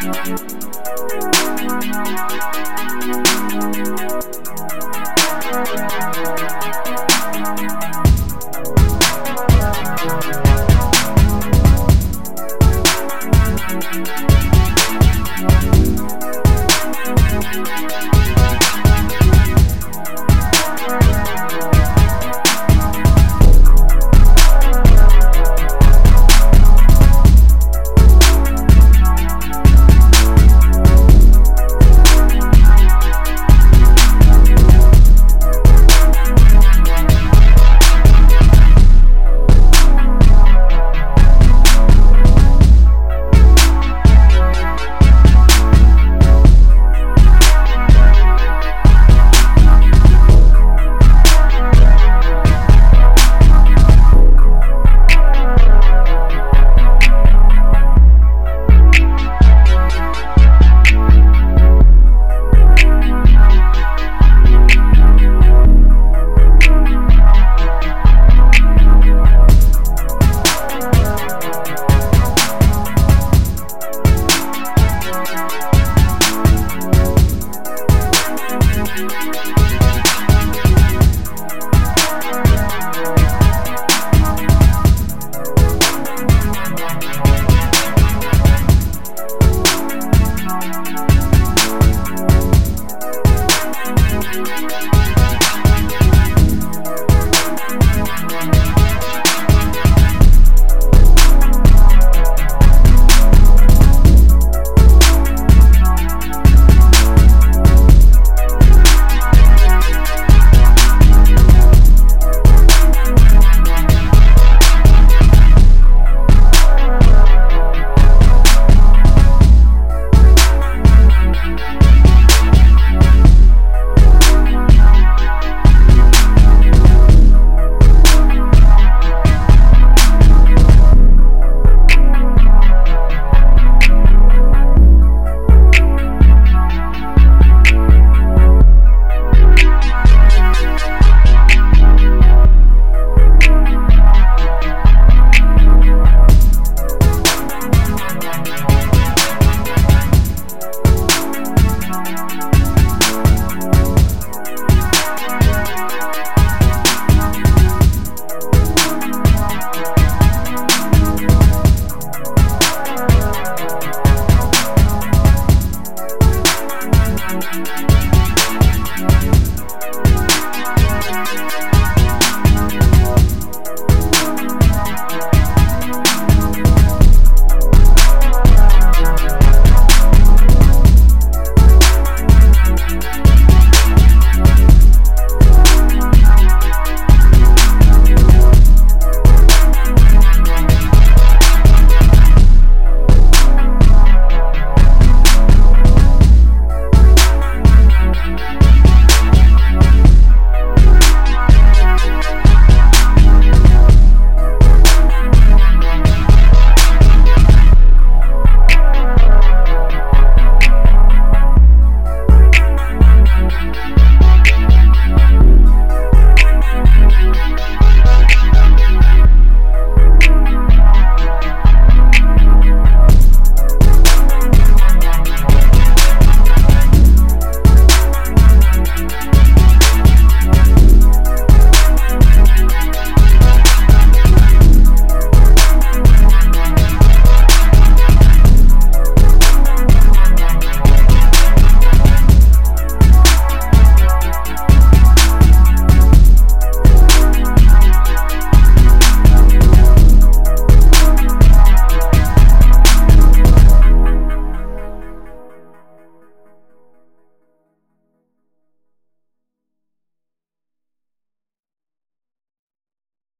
I'm not the one